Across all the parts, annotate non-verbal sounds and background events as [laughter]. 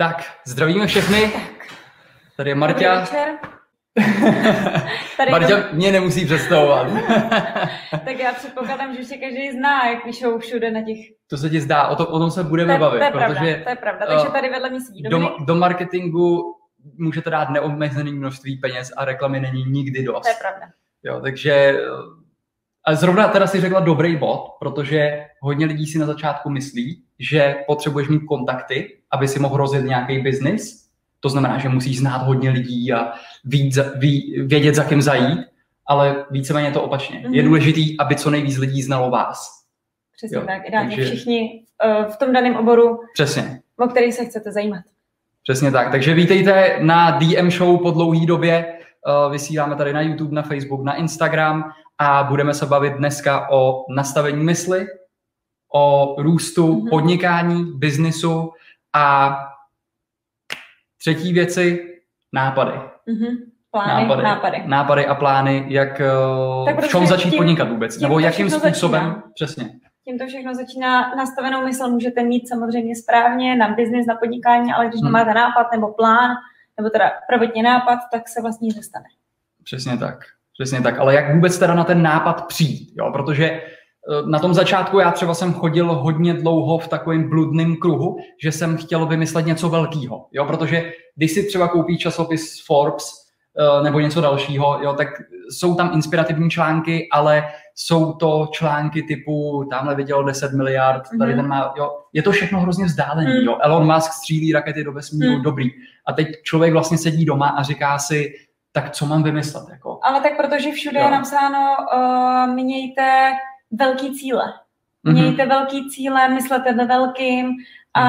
Tak, zdravíme všechny. Tady je Marta. [laughs] Tady Marta to- mě nemusí představovat. [laughs] Tak já předpokládám, že se každý zná, jak píšou všude na těch... to se ti zdá, o, to, o tom se budeme To bavit, to je pravda, protože to je pravda. Takže eh, tady vedle mě sedí do, do marketingu můžete dát neomezený množství peněz a reklamy není nikdy dost. To je pravda. Jo, takže eh, a zrovna teda si řekla dobrý bod, protože hodně lidí si na začátku myslí, že potřebuješ mít kontakty, aby si mohl rozjet nějaký biznis. To znamená, že musíš znát hodně lidí a víc, ví, vědět, za kým zajít, ale víceméně to opačně. Je Mhm. důležitý, aby co nejvíc lidí znalo vás. Přesně Jo, tak. Ideálně takže- všichni eh, v tom daném oboru, Přesně. o který se chcete zajímat. Přesně tak. Takže vítejte na DM Show po dlouhé době. Eh, Vysíláme tady na YouTube, na Facebook, na Instagram a budeme se bavit dneska o nastavení mysli, o růstu Mhm. podnikání, biznisu a třetí věci, nápady. Mhm. Plány, nápady. nápady. nápady a plány, jak eh, Tak v čem protože začít tím- podnikat vůbec, tím nebo jakým způsobem, začíná. přesně. Tím to všechno začíná. Nastavenou mysl můžete mít samozřejmě správně na biznis, na podnikání, ale když Hmm. nemáte nápad nebo plán, nebo teda prvotně nápad, tak se vlastně nic nestane. Přesně tak. Přesně tak. Ale jak vůbec teda na ten nápad přijít? Jo? Protože na tom začátku já třeba jsem chodil hodně dlouho v takovém bludném kruhu, že jsem chtěl vymyslet něco velkého. Jo? Protože když si třeba koupí časopis Forbes eh, nebo něco dalšího, jo, tak jsou tam inspirativní články, ale jsou to články typu tamhle vidělo 10 miliard, tady Mhm. ten má, jo, je to všechno hrozně vzdálený, Mhm. jo. Elon Musk střílí rakety do vesmíru, Mhm. dobrý. A teď člověk vlastně sedí doma a říká si, tak co mám vymyslet, jako. Ale tak protože všude Jo. je napsáno, uh, mějte velký cíle. Mhm. Mějte velký cíle, myslete ve velkým a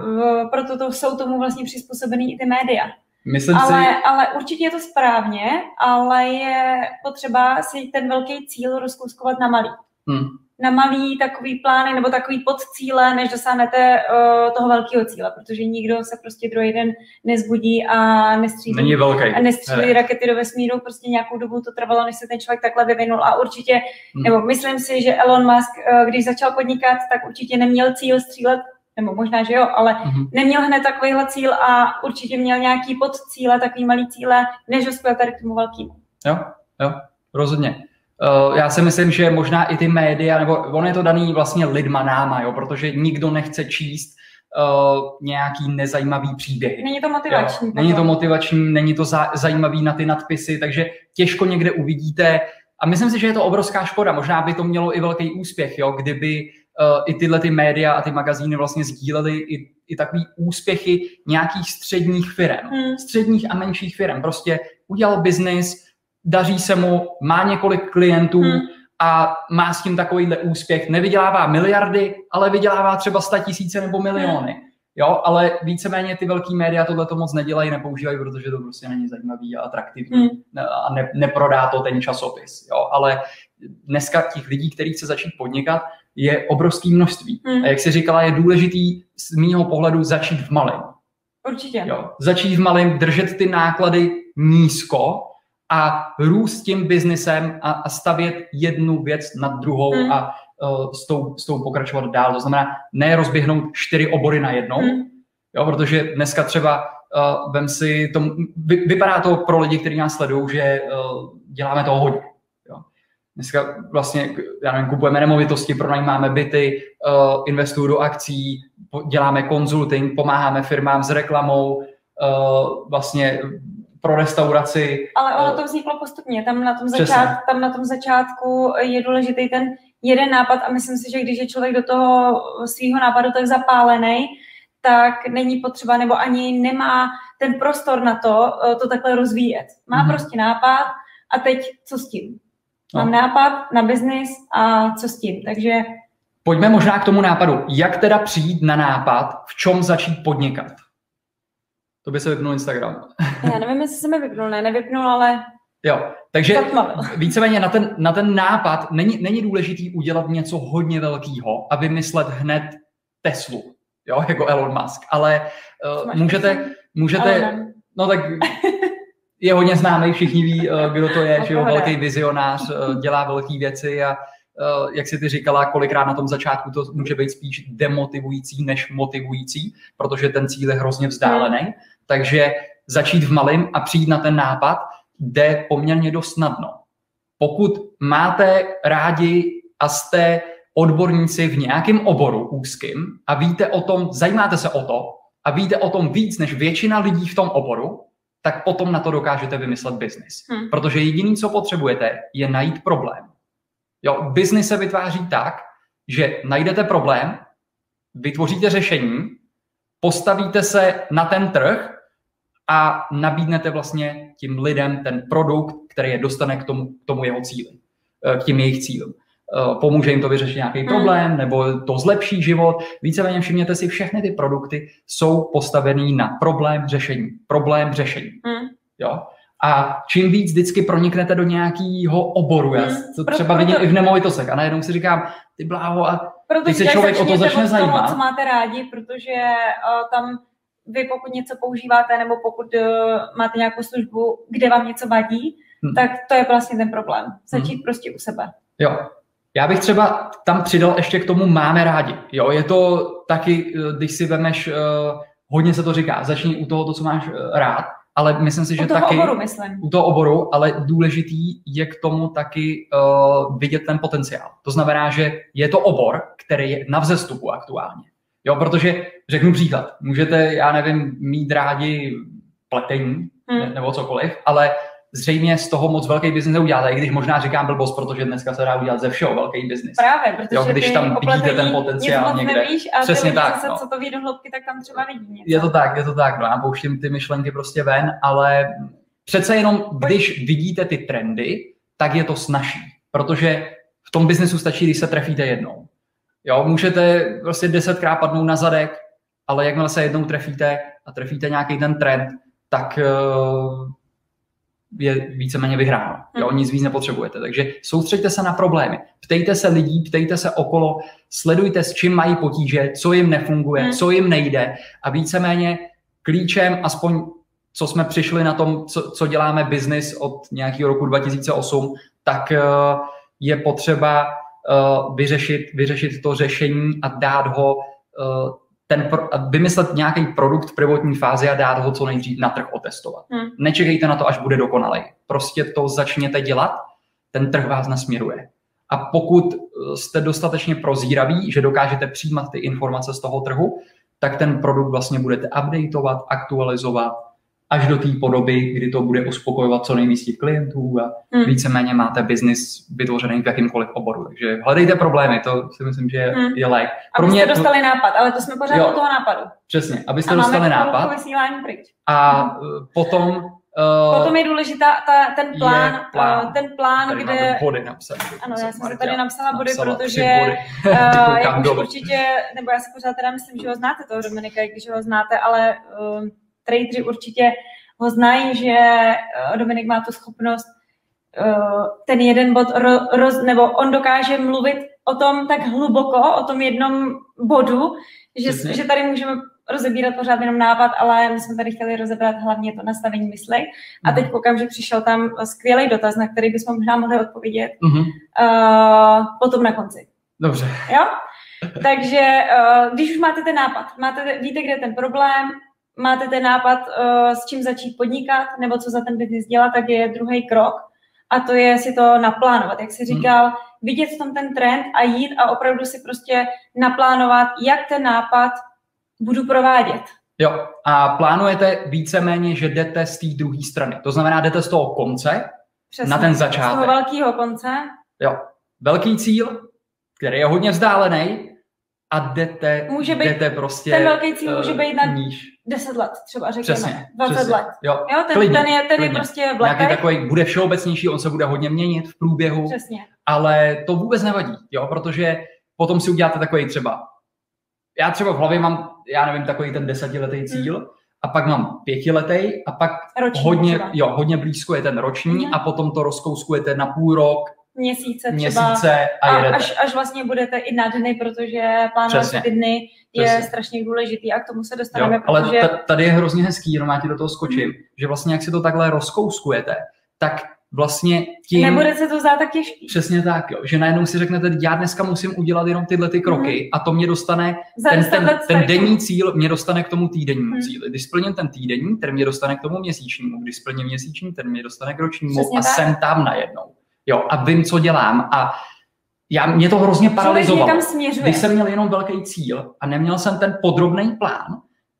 Mhm. uh, proto to jsou tomu vlastně přizpůsobený i ty média. Myslím si, Ale, ale určitě je to správně, ale je potřeba si ten velký cíl rozkouskovat na malý. hm, Na malý takový plány nebo takový podcíle, než dosáhnete uh, toho velkého cíle, protože nikdo se prostě druhý den nezbudí a nestřílí není velký. a nestřílí Ne. rakety do vesmíru, prostě nějakou dobu to trvalo, než se ten člověk takhle vyvinul a určitě, Hmm. nebo myslím si, že Elon Musk, eh, když začal podnikat, tak určitě neměl cíl střílet, nebo možná, že jo, ale Mhm. neměl hned takovýhle cíl a určitě měl nějaký podcíle, takový malý cíle, než dospěl tady k tomu velkému. Jo, jo, rozhodně. Uh, já si myslím, že možná i ty média, nebo on je to daný vlastně lidma náma, jo, protože nikdo nechce číst uh, nějaký nezajímavý příběhy. Není to motivační. Jo, není to motivační, není to za, zajímavý na ty nadpisy, takže těžko někde uvidíte. A myslím si, že je to obrovská škoda. Možná by to mělo i velký úspěch, jo, kdyby uh, i tyhle ty média a ty magazíny vlastně sdílely i, i takový úspěchy nějakých středních firm. Hmm. Středních a menších firm. Prostě udělal biznis, daří se mu, má několik klientů Hmm. a má s tím takovýhle úspěch. Nevydělává miliardy, ale vydělává třeba sta tisíce nebo miliony. Jo, ale víceméně ty velký média tohle to moc nedělají, nepoužívají, protože to prostě není zajímavý a atraktivní Hmm. a ne, neprodá to ten časopis. Jo, ale dneska těch lidí, kteří chce začít podnikat, je obrovské množství. Hmm. A jak si říkala, je důležitý z mýho pohledu začít v malém. Určitě. Jo. Začít v malém, držet ty náklady nízko a růst tím biznesem a, a stavět jednu věc nad druhou Hmm. a uh, s, tou, s tou pokračovat dál. To znamená, ne rozběhnout čtyři obory na jednou, Hmm. jo, protože dneska třeba uh, vem si, to, vy, vypadá to pro lidi, kteří nás sledují, že uh, děláme toho hodně. Jo. Dneska vlastně, já nevím, kupujeme nemovitosti, pronajímáme byty, uh, investuju do akcí, děláme konzulting, pomáháme firmám s reklamou, uh, vlastně pro restauraci. Ale ono Eh, to vzniklo postupně. Tam na, tom začát, tam na tom začátku je důležitý ten jeden nápad a myslím si, že když je člověk do toho svého nápadu tak zapálený, tak není potřeba nebo ani nemá ten prostor na to, eh, to takhle rozvíjet. Má Mhm. prostě nápad a teď co s tím? No. Mám nápad na biznis a co s tím? Takže Pojďme možná k tomu nápadu. Jak teda přijít na nápad, v čem začít podnikat? To by se vypnul Instagram. já nevím, jestli se mi vypnul, ne, nevypnul, ale Jo, takže víceméně na ten, na ten nápad není, není důležitý udělat něco hodně velkého a vymyslet hned Teslu, jo, jako Elon Musk, ale uh, můžete, můžete, no tak je hodně známý, všichni ví, uh, kdo to je, že jo, velký vizionář, uh, dělá velké věci a jak si ty říkala, kolikrát na tom začátku to může být spíš demotivující než motivující, protože ten cíl je hrozně vzdálený. Takže začít v malém a přijít na ten nápad jde poměrně dost snadno. Pokud máte rádi a jste odborníci v nějakém oboru úzkým a víte o tom, zajímáte se o to a víte o tom víc než většina lidí v tom oboru, tak potom na to dokážete vymyslet biznis. Hmm. Protože jediný, co potřebujete, je najít problém. Jo, biznis se vytváří tak, že najdete problém, vytvoříte řešení, postavíte se na ten trh a nabídnete vlastně tím lidem ten produkt, který je dostane k tomu, k tomu jeho cíli, eh, k těm jejich cílům. Eh, pomůže jim to vyřešit nějaký hmm. problém, nebo to zlepší život. Víceméně všimněte si, všechny ty produkty jsou postavený na problém řešení. Problém řešení. Hmm. Jo? A čím víc vždycky proniknete do nějakého oboru, já hmm. to třeba vidím i v nemovitostech a najednou si říkám, ty bláho, a teď se člověk o to začne zajímat. co máte rádi, protože uh, tam vy pokud něco používáte nebo pokud uh, máte nějakou službu, kde vám něco vadí, hmm. tak to je vlastně ten problém. Začít hmm. prostě u sebe. Jo, já bych třeba tam přidal ještě k tomu máme rádi. Jo, je to taky, eh, když si vemeš, uh, hodně se to říká, začni u toho, to, co máš uh, rád, ale myslím si, že u toho taky... Oboru, myslím. U toho oboru, ale důležitý je k tomu taky uh, vidět ten potenciál. To znamená, že je to obor, který je na vzestupu aktuálně. Jo, protože řeknu příklad. Můžete, já nevím, mít rádi pletení hmm. nebo cokoliv, ale zřejmě z toho moc velký biznis neuděláte, i když možná říkám blbost, protože dneska se dá udělat ze všeho velký biznis. Právě, protože jo, když tam vidíte ten potenciál někde. Nevíš a Přesně tak. Se, no. co to ví do hloubky, tak tam třeba vidí něco. Je to tak, je to tak. No, já pouštím ty myšlenky prostě ven, ale přece jenom, když vidíte ty trendy, tak je to snažší, protože v tom biznesu stačí, když se trefíte jednou. Jo, můžete prostě desetkrát padnout na zadek, ale jakmile se jednou trefíte a trefíte nějaký ten trend, tak uh, je víceméně vyhráno. Jo, hmm. nic víc nepotřebujete. Takže soustřeďte se na problémy. Ptejte se lidí, ptejte se okolo, sledujte, s čím mají potíže, co jim nefunguje, hmm. co jim nejde a víceméně klíčem, aspoň co jsme přišli na tom, co, co děláme biznis od nějakého roku 2008, tak uh, je potřeba uh, vyřešit, vyřešit to řešení a dát ho uh, ten pro, vymyslet nějaký produkt v prvotní fázi a dát ho co nejdřív na trh otestovat. Hmm. Nečekejte na to, až bude dokonalý. Prostě to začněte dělat, ten trh vás nasměruje. A pokud eh, jste dostatečně prozíraví, že dokážete přijímat ty informace z toho trhu, tak ten produkt vlastně budete updateovat, aktualizovat až do té podoby, kdy to bude uspokojovat co nejvíc těch klientů a hmm. víceméně máte biznis vytvořený v jakýmkoliv oboru. Takže hledejte problémy, to si myslím, že je, hmm. je lék. Pro abyste mě, dostali nápad, ale to jsme pořád jo, u toho nápadu. Přesně, abyste a dostali nápad. pryč. A hmm. potom Uh, Potom je důležitá ta, ten plán, plán. Uh, ten plán, tady kde... body napsané. Ano, já jsem si tady napsala body, napsala protože uh, [laughs] jak už určitě, nebo já si pořád teda myslím, že ho znáte toho Dominika, když ho znáte, ale uh, tradeři určitě ho znají, že eh, Dominik má tu schopnost eh, ten jeden bod, roz, nebo on dokáže mluvit o tom tak hluboko, o tom jednom bodu, že, že tady můžeme rozebírat pořád jenom nápad, ale my jsme tady chtěli rozebrat hlavně to nastavení mysli. A teď mhm. koukám, že přišel tam skvělý dotaz, na který bychom možná mohli odpovědět mm-hmm. uh, potom na konci. Dobře. Jo? Takže uh, když už máte ten nápad, máte, víte, kde je ten problém, máte ten nápad, uh, s čím začít podnikat nebo co za ten biznis dělat, tak je druhý krok. A to je si to naplánovat. Jak jsi hmm. říkal, hmm. vidět v tom ten trend a jít a opravdu si prostě naplánovat, jak ten nápad budu provádět. Jo, a plánujete víceméně, že jdete z té druhé strany. To znamená, jdete z toho konce Přesně, na ten začátek. Z toho velkého konce. Jo, velký cíl, který je hodně vzdálený, a jdete, může být, jdete prostě Ten velký cíl může být na níž. 10 let třeba, řekněme. Přesně, 20 přesně. let. Jo, jo ten, klidně, ten, je, ten je prostě v Nějaký takový bude všeobecnější, on se bude hodně měnit v průběhu. Přesně. Ale to vůbec nevadí, jo, protože potom si uděláte takový třeba, já třeba v hlavě mám, já nevím, takový ten desetiletý cíl, hmm. a pak mám pětiletý a pak roční hodně, jo, hodně blízko je ten roční hmm. a potom to rozkouskujete na půl rok, měsíce třeba. Měsíce a, a až, až vlastně budete i na dny, protože plánovat ty dny je Přesně. strašně důležitý a k tomu se dostaneme. Jo, protože... Ale tady je hrozně hezký, jenom já ti do toho skočím, hmm. že vlastně jak si to takhle rozkouskujete, tak vlastně tím... Nebude se to zdát tak těžký. Přesně tak, jo, že najednou si řeknete, já dneska musím udělat jenom tyhle ty kroky mm-hmm. a to mě dostane, Za ten, ten, ten starý. denní cíl mě dostane k tomu týdennímu Mhm. cíli. Když splním ten týdenní, ten mě dostane k tomu měsíčnímu. Když splním měsíční, ten mě dostane k ročnímu Přesně a tak. jsem tam najednou. Jo, a vím, co dělám a já, mě to hrozně směřuje. Když jsem měl jenom velký cíl a neměl jsem ten podrobný plán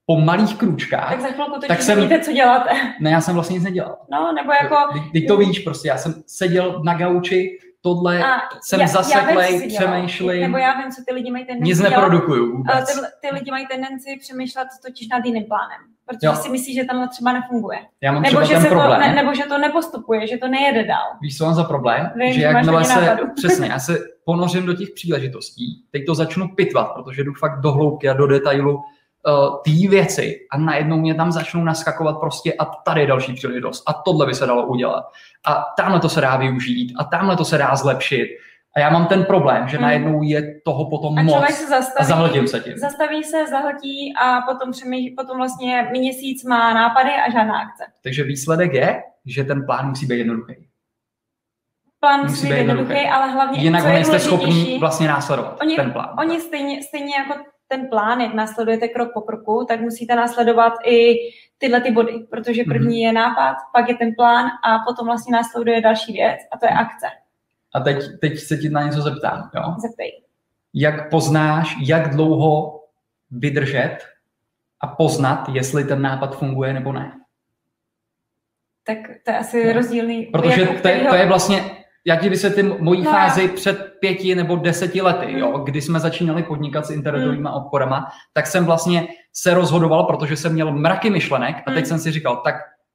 po malých kručkách, Tak za chvilku Tak jsem- víte, co děláte. ne, já jsem vlastně nic nedělal. No, nebo jako... Teď, teď to víš, prostě já jsem seděl na gauči, tohle, A jsem já, zaseklej, přemýšlím. Nebo já vím, co ty lidi mají tendenci nic dělat. neprodukuju vůbec. Ale ty, ty lidi mají tendenci přemýšlet totiž nad jiným plánem. Protože Jo. si myslí, že tenhle třeba nefunguje. Já mám Nebo třeba že, ten se to, ne, nebo že to nepostupuje, že to nejede dál. Víš, co mám za problém? Vím, že jakmile se, [laughs] přesně, já se ponořím do těch příležitostí, teď to začnu pitvat, protože jdu fakt do hloubky a do detailu uh, té věci a najednou mě tam začnou naskakovat prostě a tady je další příležitost a tohle by se dalo udělat a tamhle to se dá využít a tamhle to se dá zlepšit a já mám ten problém, že Hmm. najednou je toho potom A člověk moc se a zastaví, zahltím se tím. zastaví se, zahltí a potom, přemý, potom vlastně měsíc má nápady a žádná akce. Takže výsledek je, že ten plán musí být jednoduchý. Plán Musí musí být jednoduchý, jednoduchý. ale hlavně, Jinak co nejste schopni vlastně následovat, Oni- ten plán. Oni stejně, stejně jako ten plán, jak následujete krok po kroku, tak musíte následovat i tyhle ty body, protože Mhm. první je nápad, pak je ten plán a potom vlastně následuje další věc a to je akce. A teď, teď se ti na něco zeptám. Jo? Zeptej. Jak poznáš, jak dlouho vydržet a poznat, jestli ten nápad funguje nebo ne? Tak to je asi No. rozdílný. Protože to je, kterýho- to je vlastně, já ti vysvětlím mojí No, fázi před pěti nebo deseti lety, Mm. jo, kdy jsme začínali podnikat s internetovými obchodama, tak jsem vlastně se rozhodoval, protože jsem měl mraky myšlenek a teď Mm. jsem si říkal, tak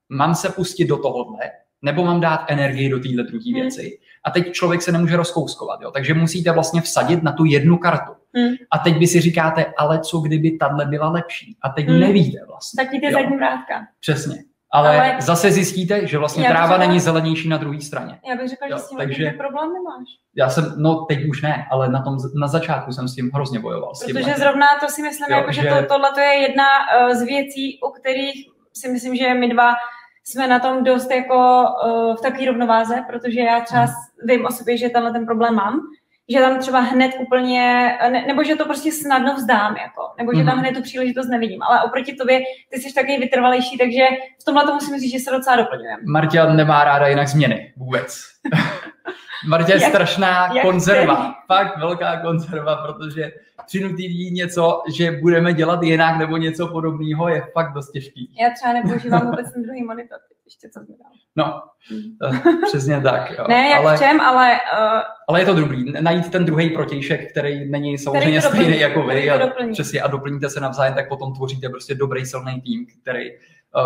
mám se pustit do tohohle, nebo mám dát energii do téhle druhé Mm. věci. A teď člověk se nemůže rozkouskovat, jo, takže musíte vlastně vsadit na tu jednu kartu. Mm. A teď vy si říkáte, ale co kdyby tahle byla lepší? A teď Mm. nevíte vlastně. Ty Jo. zadní vrátka. Přesně. Ale, ale zase zjistíte, že vlastně tráva řekla- není zelenější na druhé straně. Já bych řekla, Jo, že s tím takže- problém nemáš. Já jsem, no teď už ne, ale na, tom, na začátku jsem s tím hrozně bojoval. S tím Protože zrovna to si myslím, Jo, jako, že, že- to, tohle to je jedna uh, z věcí, u kterých si myslím, že my dva jsme na tom dost jako uh, v takové rovnováze, protože já třeba Hmm. vím o sobě, že tenhle ten problém mám, že tam třeba hned úplně, ne, nebo že to prostě snadno vzdám, jako, nebo že tam Mhm. hned tu příležitost nevidím, ale oproti tobě ty jsi taky vytrvalejší, takže v tomhle to musím říct, že se docela doplňujeme. Marta nemá ráda jinak změny. Vůbec. [laughs] Marta je Jak- strašná jak konzerva. který? Fakt velká konzerva, protože přinutí jí něco, že budeme dělat jinak nebo něco podobného, je fakt dost těžký. Já třeba nepoužívám vůbec ten druhý monitor, ještě co mi dal. No, eh, [laughs] přesně tak. Jo. Ne, jak ale, v čem, ale uh, ale je to dobrý. Najít ten druhý protějšek, který není samozřejmě stejný doplní, jako vy. A, přesně, a doplníte se navzájem, tak potom tvoříte prostě dobrý silný tým, který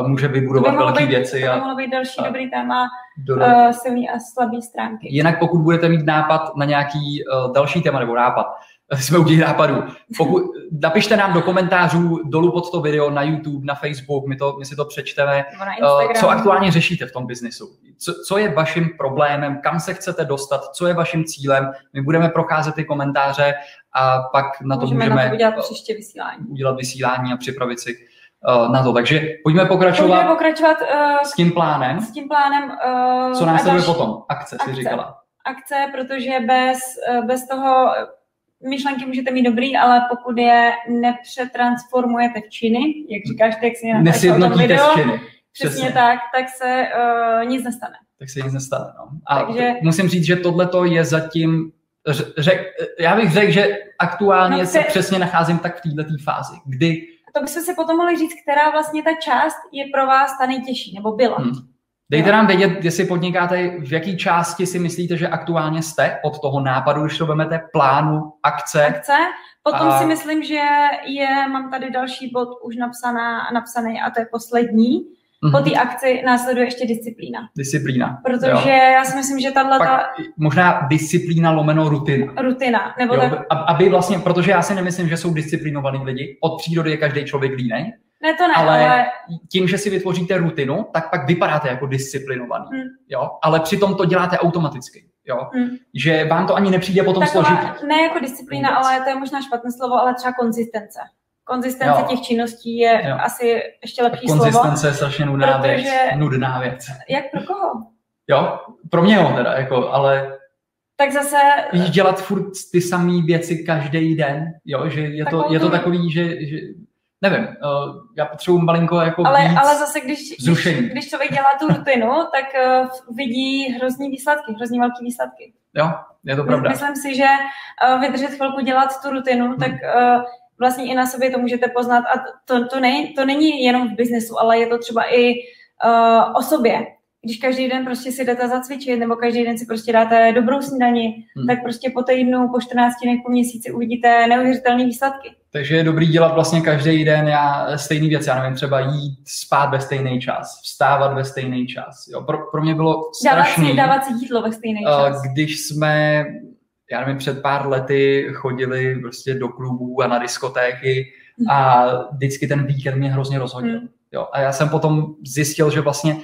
může by vybudovat mohlo velké věci to by mohlo být další a- dobrý téma dodat uh, silný a slabý stránky. Jinak pokud budete mít nápad na nějaký uh, další téma nebo nápad, jsme u těch nápadů, pokud, [laughs] napište nám do komentářů dolů pod to video na YouTube, na Facebook, my, to, my si to přečteme, uh, Instagram. co aktuálně řešíte v tom biznisu. Co, co je vaším problémem, kam se chcete dostat, co je vaším cílem. My budeme procházet ty komentáře a pak na to můžeme, můžeme, na to udělat příště vysílání. udělat vysílání a připravit si uh, na to. Takže pojďme pokračovat pokračovat uh, s tím plánem. s tím plánem. Uh, Co následuje další potom? Akce, si Akce. říkala. Akce, protože bez, bez toho myšlenky můžete mít dobrý, ale pokud je nepřetransformujete v činy, jak říkáš, ty, jak si natáčel o tom Nesjednotíte video, s činy. přesně Přesně. tak, tak se uh, nic nestane. tak se nic nestane. No. A Takže- musím říct, že tohle je zatím, řek, já bych řekl, že aktuálně No, se přesně nacházím tak v této fázi, kdy To bychom si potom mohli říct, která vlastně ta část je pro vás ta nejtěžší, nebo byla. hm, dejte nám vědět, jestli podnikáte, v jaký části si myslíte, že aktuálně jste od toho nápadu, když to vemete, plánu, akce. akce. Potom A- si myslím, že je, mám tady další bod už napsaná, napsaný a to je poslední. Po Mhm. té akci následuje ještě disciplína. Disciplína. Protože jo. já si myslím, že tahle ta možná disciplína lomeno rutina. rutina, nebo Jo, tak, ab- aby vlastně, protože já si nemyslím, že jsou disciplinovaní lidi. Od přírody je každý člověk línej. ne to ne, ale, ale, tím, že si vytvoříte rutinu, tak pak vypadáte jako disciplinovaný. Hmm. Jo? Ale přitom to děláte automaticky. Jo? Hmm. Že vám to ani nepřijde potom složitý. taková, ne jako disciplína, Vůbec. ale to je možná špatné slovo, ale třeba konzistence. Konzistence Jo. těch činností je Jo. asi ještě lepší slovo. Konzistence je strašně nudná Protože- věc. Nudná věc. Jak pro koho? Jo, pro mě jo teda, jako, ale tak zase... Víš, dělat furt ty samé věci každý den, jo, že je, to, je to takový, že, že nevím, uh, já potřebuji malinko jako ale, víc ale zase, když, když, když člověk dělá tu rutinu, [laughs] tak uh, vidí hrozný výsledky, hrozný velký výsledky. Jo, je to pravda. Myslím si, že uh, vydržet chvilku dělat tu rutinu, hmm. tak uh, vlastně i na sobě to můžete poznat a to, to, ne, to není jenom v biznesu, ale je to třeba i uh, o sobě když každý den prostě si jdete zacvičit nebo každý den si prostě dáte dobrou snídani, hmm. tak prostě po týdnu, po 14 dnech, po měsíci uvidíte neuvěřitelné výsledky. Takže je dobrý dělat vlastně každý den já stejný věc, já nevím, třeba jít spát ve stejný čas, vstávat ve stejný čas. Jo, pro, pro mě bylo strašný. Dávat si, dávat si jídlo ve stejný eh, čas. Když jsme, já nevím, před pár lety chodili prostě do klubů a na diskotéky hmm. a vždycky ten víkend mě hrozně rozhodil. Hmm. Jo, a já jsem potom zjistil, že vlastně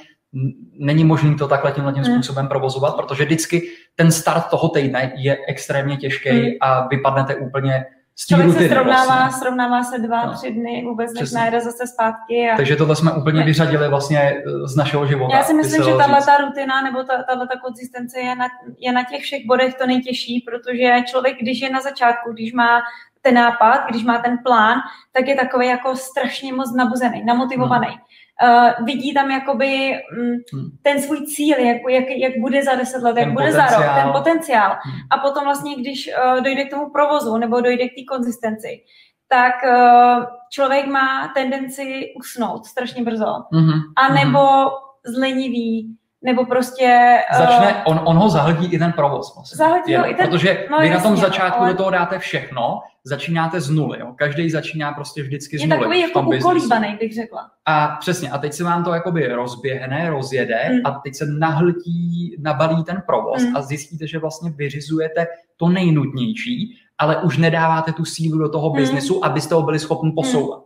není možný to takhle tímhle tím hmm. způsobem provozovat, protože vždycky ten start toho týdne je extrémně těžký a vypadnete úplně rutiny. se srovnává, vlastně. srovnává se dva, no. tři dny, vůbec než najde zase zpátky. A... Takže tohle jsme úplně ne. vyřadili vlastně eh, z našeho života. Já si myslím, že tahle ta rutina nebo tahle ta konzistence je na, je na těch všech bodech to nejtěžší, protože člověk, když je na začátku, když má ten nápad, když má ten plán, tak je takový jako strašně moc nabuzený, namotivovaný. Hmm uh, vidí tam jakoby um, ten svůj cíl, jak, jak, jak bude za deset let, ten jak bude potenciál. za rok, ten potenciál. Hmm. A potom vlastně, když uh, dojde k tomu provozu nebo dojde k té konzistenci, tak uh, člověk má tendenci usnout strašně brzo. Mm-hmm. A nebo mm-hmm. zlenivý, nebo prostě... Začne, on, on ho zahltí i ten provoz. Vlastně. Zahltí ho i ten... Protože no, vy jasně, na tom začátku ale... do toho dáte všechno, začínáte z nuly. Jo? Každý začíná prostě vždycky z nuly. Je takový jako ukolíbaný, bych řekla. A přesně, a teď se vám to jakoby rozběhne, rozjede mm. a teď se nahltí, nabalí ten provoz mm. a zjistíte, že vlastně vyřizujete to nejnutnější, ale už nedáváte tu sílu do toho mm. biznesu, abyste ho byli schopni posouvat. Mm.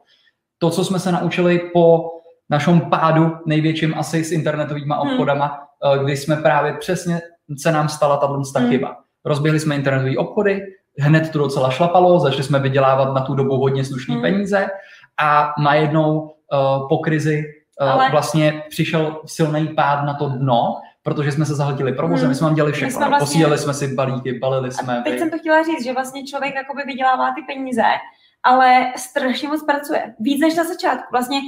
To, co jsme se naučili po našem pádu největším asi s internetovými hmm. obchodama, mm. kdy jsme právě přesně se nám stala tato mm. chyba. Rozběhli jsme internetové obchody, hned to docela šlapalo, začali jsme vydělávat na tu dobu hodně slušné mm. peníze a najednou uh, po krizi uh, Ale... vlastně přišel silný pád na to dno, protože jsme se zahltili provozem, hmm. my jsme vám dělali všechno, vlastně... posílali jsme si balíky, balili jsme. A teď vy. jsem to chtěla říct, že vlastně člověk jakoby vydělává ty peníze, ale strašně moc pracuje. Víc než na začátku. Vlastně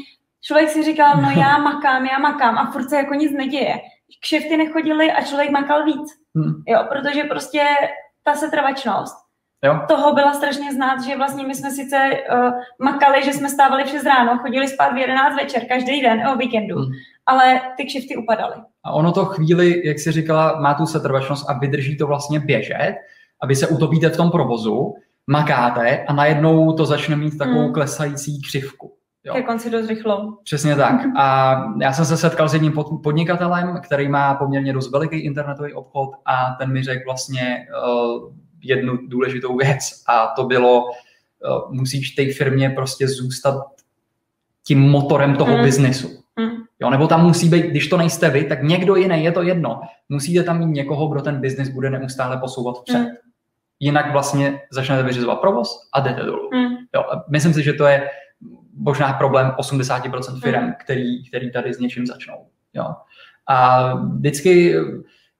člověk si říkal, no já makám, já makám a furt se jako nic neděje. Kšefty nechodily a člověk makal víc. Hmm. Jo, protože prostě ta setrvačnost Jo? Toho byla strašně znát, že vlastně my jsme sice uh, makali, že jsme stávali v 6 ráno, chodili spát v 11 večer, každý den o víkendu, hmm. ale ty kšifty upadaly. A ono to chvíli, jak si říkala, má tu setrvačnost a vydrží to vlastně běžet a vy se utopíte v tom provozu, makáte a najednou to začne mít takovou hmm. klesající křivku. Jo. Ke konci dost rychlou. Přesně tak. [laughs] A já jsem se setkal s jedním podnikatelem, který má poměrně dost veliký internetový obchod a ten mi řekl vlastně, uh, jednu důležitou věc a to bylo, eh, musíš té firmě prostě zůstat tím motorem toho mm. biznesu. Mm. Jo, nebo tam musí být, když to nejste vy, tak někdo jiný, je to jedno. Musíte tam mít někoho, kdo ten biznis bude neustále posouvat vpřed. Mm. Jinak vlastně začnete vyřizovat provoz a jdete dolů. Mm. Jo, myslím si, že to je možná problém 80% firm, mm. který, který tady s něčím začnou. Jo. A vždycky,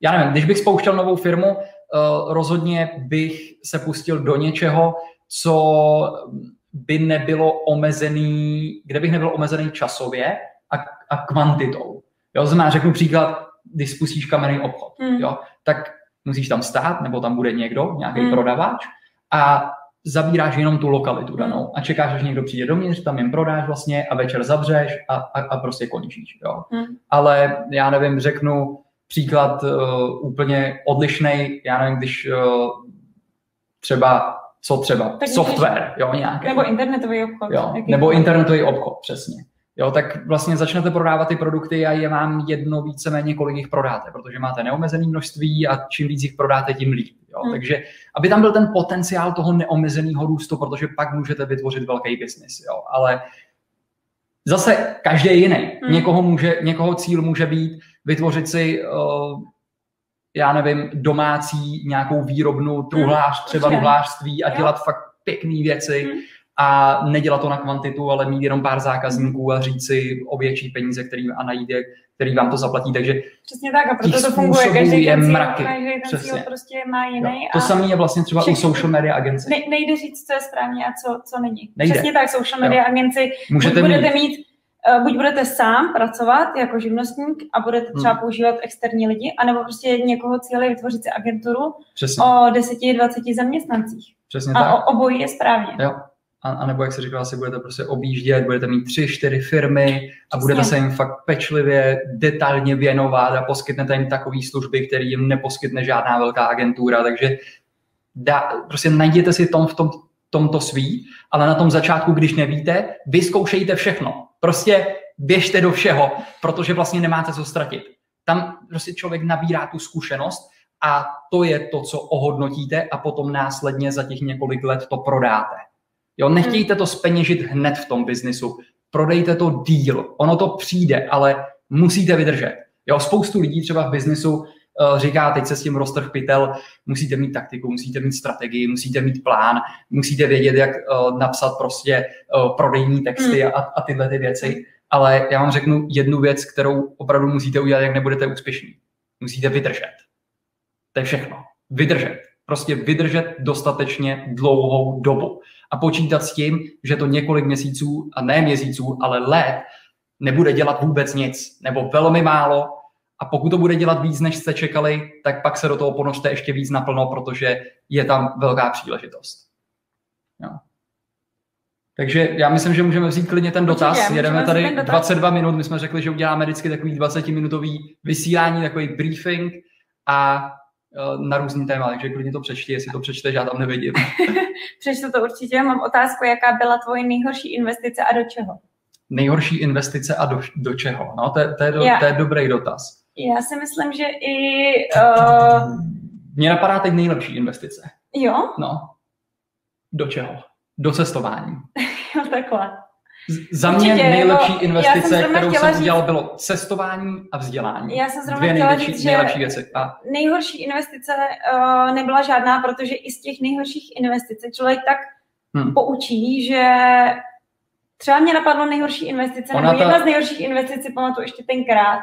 já nevím, když bych spouštěl novou firmu, Eh, rozhodně bych se pustil do něčeho, co by nebylo omezený, kde bych nebyl omezený časově a, a kvantitou. Jo, znamená, řeknu příklad, když spustíš kamenný obchod, hmm. jo, tak musíš tam stát, nebo tam bude někdo, nějaký hmm. prodavač a zabíráš jenom tu lokalitu danou hmm. a čekáš, až někdo přijde dovnitř, tam jim prodáš vlastně a večer zavřeš a, a, a prostě končíš. Jo. Hmm. Ale já nevím, řeknu, příklad uh, úplně odlišný, já nevím, když uh, třeba, co třeba, tak software, jo, nějaký. Nebo internetový obchod. Jo, nebo internetový obchod, přesně. Jo, tak vlastně začnete prodávat ty produkty a je vám jedno víceméně, kolik jich prodáte, protože máte neomezené množství a čím víc jich prodáte, tím líp. Jo. Hmm. Takže aby tam byl ten potenciál toho neomezeného růstu, protože pak můžete vytvořit velký biznis. Jo. Ale zase každý jiný. Hmm. Někoho, může, někoho cíl může být vytvořit si, uh, já nevím, domácí nějakou výrobnu truhlář, třeba truhlářství a dělat fakt pěkné věci. Hmm. A nedělat to na kvantitu, ale mít jenom pár zákazníků a říct si o větší peníze, který a najít je, který vám to zaplatí. Takže Přesně tak a proto to funguje. Každý je ten mraky. každý ten cíl prostě má jiný. Jo. To samé je vlastně třeba všechny. u social media agency. Ne, nejde říct, co je správně a co, co není. Nejde. Přesně tak, social media jo. agenci. Můžete budete mít, mít Eh, buď budete sám pracovat jako živnostník a budete třeba hmm. používat externí lidi, anebo prostě někoho cíle vytvořit si agenturu Přesně. o 10-20 zaměstnancích. Přesně a tak. obojí je správně. Jo. A, a nebo jak se říkala, si budete prostě objíždět, budete mít tři, čtyři firmy a budete se jim fakt pečlivě, detailně věnovat a poskytnete jim takové služby, které jim neposkytne žádná velká agentura, takže dá, prostě najděte si tom v tom, tomto svý, ale na tom začátku, když nevíte, vyzkoušejte všechno. Prostě běžte do všeho, protože vlastně nemáte co ztratit. Tam prostě člověk nabírá tu zkušenost a to je to, co ohodnotíte a potom následně za těch několik let to prodáte. Jo, nechtějte to speněžit hned v tom biznisu. Prodejte to díl. Ono to přijde, ale musíte vydržet. Jo, spoustu lidí třeba v biznisu Eh, říká, teď se s tím roztrh pytel, musíte mít taktiku, musíte mít strategii, musíte mít plán, musíte vědět, jak uh, napsat prostě uh, prodejní texty mm. a, a tyhle ty věci. Ale já vám řeknu jednu věc, kterou opravdu musíte udělat, jak nebudete úspěšní. Musíte vydržet. To je všechno. Vydržet. Prostě vydržet dostatečně dlouhou dobu. A počítat s tím, že to několik měsíců, a ne měsíců, ale let, nebude dělat vůbec nic, nebo velmi málo, a pokud to bude dělat víc, než jste čekali, tak pak se do toho ponožte ještě víc naplno, protože je tam velká příležitost. Jo. Takže já myslím, že můžeme vzít klidně ten dotaz. Určitě, Jedeme tady dotaz. 22 minut, my jsme řekli, že uděláme vždycky takový 20-minutový vysílání, takový briefing a na různý téma, takže klidně to přečti, jestli to přečteš, já tam nevidím. [laughs] Přečtu to určitě. Mám otázku, jaká byla tvoje nejhorší investice a do čeho? Nejhorší investice a do, do čeho? No, to, to, je, do, to je dobrý dotaz. Já si myslím, že i... Uh... Mně napadá teď nejlepší investice. Jo? No. Do čeho? Do cestování. [laughs] jo, takhle. Za mě Určitě, nejlepší jako, investice, jsem kterou jsem říct, udělal, bylo cestování a vzdělání. Já jsem zrovna Dvě chtěla nejlepší, říct, nejlepší věci. A... nejhorší investice uh, nebyla žádná, protože i z těch nejhorších investic člověk tak hmm. poučí, že třeba mě napadlo nejhorší investice, Ona nebo ta... jedna z nejhorších investic, pamatuju ještě tenkrát,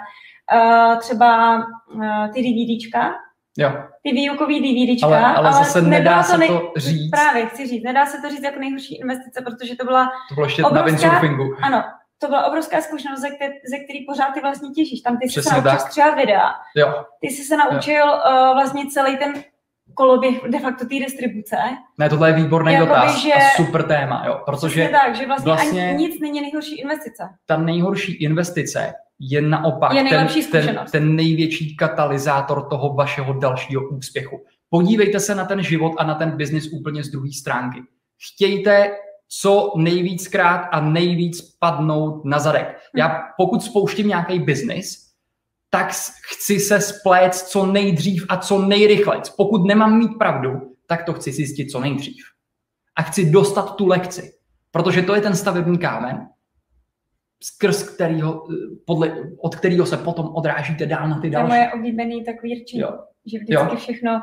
uh, třeba uh, ty DVDčka, Jo. Ty výukový DVDčka, ale, ale, ale zase nedá se nej... to říct. Právě, chci říct, nedá se to říct jako nejhorší investice, protože to byla To bylo ještě obrovská, na. Ano, to byla obrovská zkušenost, ze, které, ze který pořád ty vlastně těšíš. Tam ty jsi se naučil stříhat videa. Jo. Ty jsi se naučil uh, vlastně celý ten koloběh de facto té distribuce. Ne, tohle je výborný Jakoby, dotaz že... a super téma, jo, protože tak, že vlastně, vlastně ani nic není nejhorší investice. Ta nejhorší investice je naopak je ten, ten, ten největší katalyzátor toho vašeho dalšího úspěchu. Podívejte se na ten život a na ten biznis úplně z druhé stránky. Chtějte co nejvíckrát a nejvíc padnout na zadek. Hm. Já pokud spouštím nějaký biznis, tak chci se spléct co nejdřív a co nejrychleji. Pokud nemám mít pravdu, tak to chci zjistit co nejdřív. A chci dostat tu lekci. Protože to je ten stavební kámen, skrz kterýho, podle, od kterého se potom odrážíte dál na ty další. To je moje oblíbený takový řečení, že vždycky jo. všechno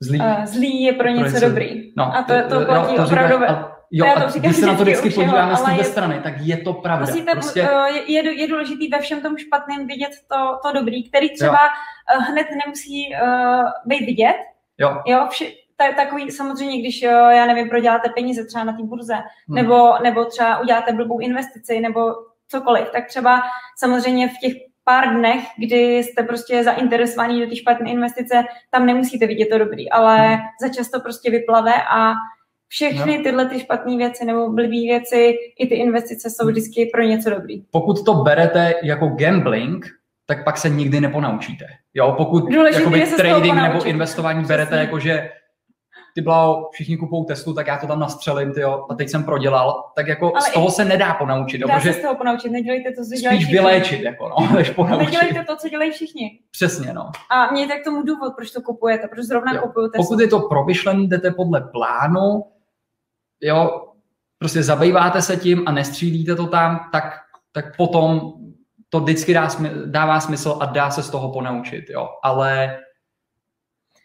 zlý. Uh, zlý je pro něco, pro něco dobrý. No, a to, to platí jo, to opravdu. Říkáš, Jo, a když se na to vždycky podíváme z té strany, tak je to pravda. Musíte, prostě... Eh, je, je důležitý ve všem tom špatném vidět to, to dobrý, který třeba jo. Eh, hned nemusí uh, být vidět. Jo. jo vše, takový samozřejmě, když, já nevím, proděláte peníze třeba na té burze, hmm. nebo, nebo třeba uděláte blbou investici, nebo cokoliv, tak třeba samozřejmě v těch pár dnech, kdy jste prostě zainteresovaní do té špatné investice, tam nemusíte vidět to dobrý, ale hmm. začas to prostě vyplave a všechny tyhle ty špatné věci nebo blbé věci, i ty investice jsou hmm. vždycky pro něco dobrý. Pokud to berete jako gambling, tak pak se nikdy neponaučíte. Jo, pokud jakoby trading nebo investování Přesně. berete jako, že ty bláho, všichni kupou Teslu, tak já to tam nastřelím, tyjo, a teď jsem prodělal, tak jako Ale z toho se nedá ponaučit. Dá se z toho ponaučit, nedělejte to, co dělají všichni. vyléčit, jako no, než ponaučit. Nedělejte to, co dělají všichni. Přesně, no. A mějte k tomu důvod, proč to kupujete, proč zrovna jo. kupuju Teslu. Pokud je to promyšlený, jdete podle plánu, jo, prostě zabýváte se tím a nestřílíte to tam, tak, tak potom to vždycky dá, dává smysl a dá se z toho ponaučit, jo. Ale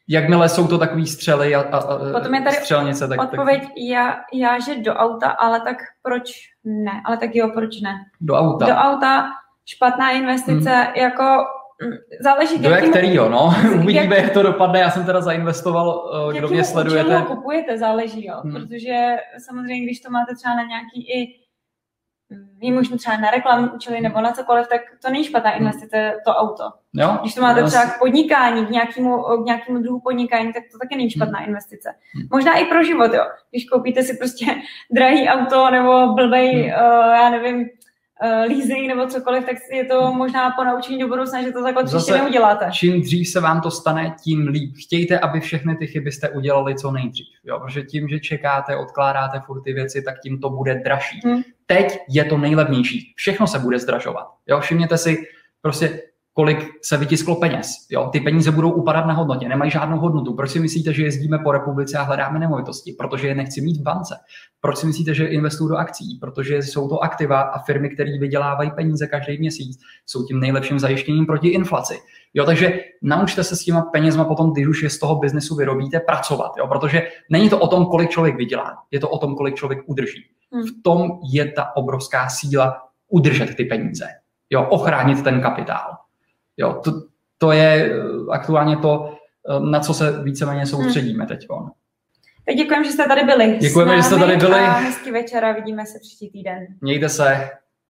jakmile jsou to takový střely a, a, a Potom je tady střelnice, tak... Odpověď, tak... já, já, že do auta, ale tak proč ne? Ale tak jo, proč ne? Do auta. Do auta, špatná investice, hmm. jako mm, záleží... Do kterýho, no. [laughs] Uvidíme, jak... jak to dopadne. Já jsem teda zainvestoval, eh, kdo mě sledujete. Jak kupujete, záleží, jo. Hmm. Protože samozřejmě, když to máte třeba na nějaký i vím možná třeba na reklamu učili nebo na cokoliv, tak to není špatná investice, to auto. Jo? Když to máte třeba k podnikání, k nějakému, k nějakému druhu podnikání, tak to taky není špatná hmm. investice. Hmm. Možná i pro život, jo. Když koupíte si prostě [laughs] drahý auto nebo blbej, hmm. uh, já nevím, uh, leasing nebo cokoliv, tak je to hmm. možná po naučení do budoucna, že to takhle příště neuděláte. Čím dřív se vám to stane, tím líp. Chtějte, aby všechny ty chyby jste udělali co nejdřív. Jo? Protože tím, že čekáte, odkládáte furt ty věci, tak tím to bude dražší. Hmm. Teď je to nejlevnější. Všechno se bude zdražovat. Jo? Všimněte si, prostě kolik se vytisklo peněz. Jo? Ty peníze budou upadat na hodnotě, nemají žádnou hodnotu. Proč si myslíte, že jezdíme po republice a hledáme nemovitosti? Protože je nechci mít v bance. Proč si myslíte, že investuju do akcí? Protože jsou to aktiva a firmy, které vydělávají peníze každý měsíc, jsou tím nejlepším zajištěním proti inflaci. Jo, takže naučte se s těma penězma potom, když už je z toho biznesu vyrobíte, pracovat. Jo? Protože není to o tom, kolik člověk vydělá, je to o tom, kolik člověk udrží. Hmm. V tom je ta obrovská síla udržet ty peníze. Jo, ochránit ten kapitál. Jo, to, to je eh, aktuálně to, eh, na co se víceméně soustředíme hmm. teď. Tak děkujeme, že jste tady byli. Děkujeme, že jste tady byli. A hezký večer a vidíme se příští týden. Mějte se.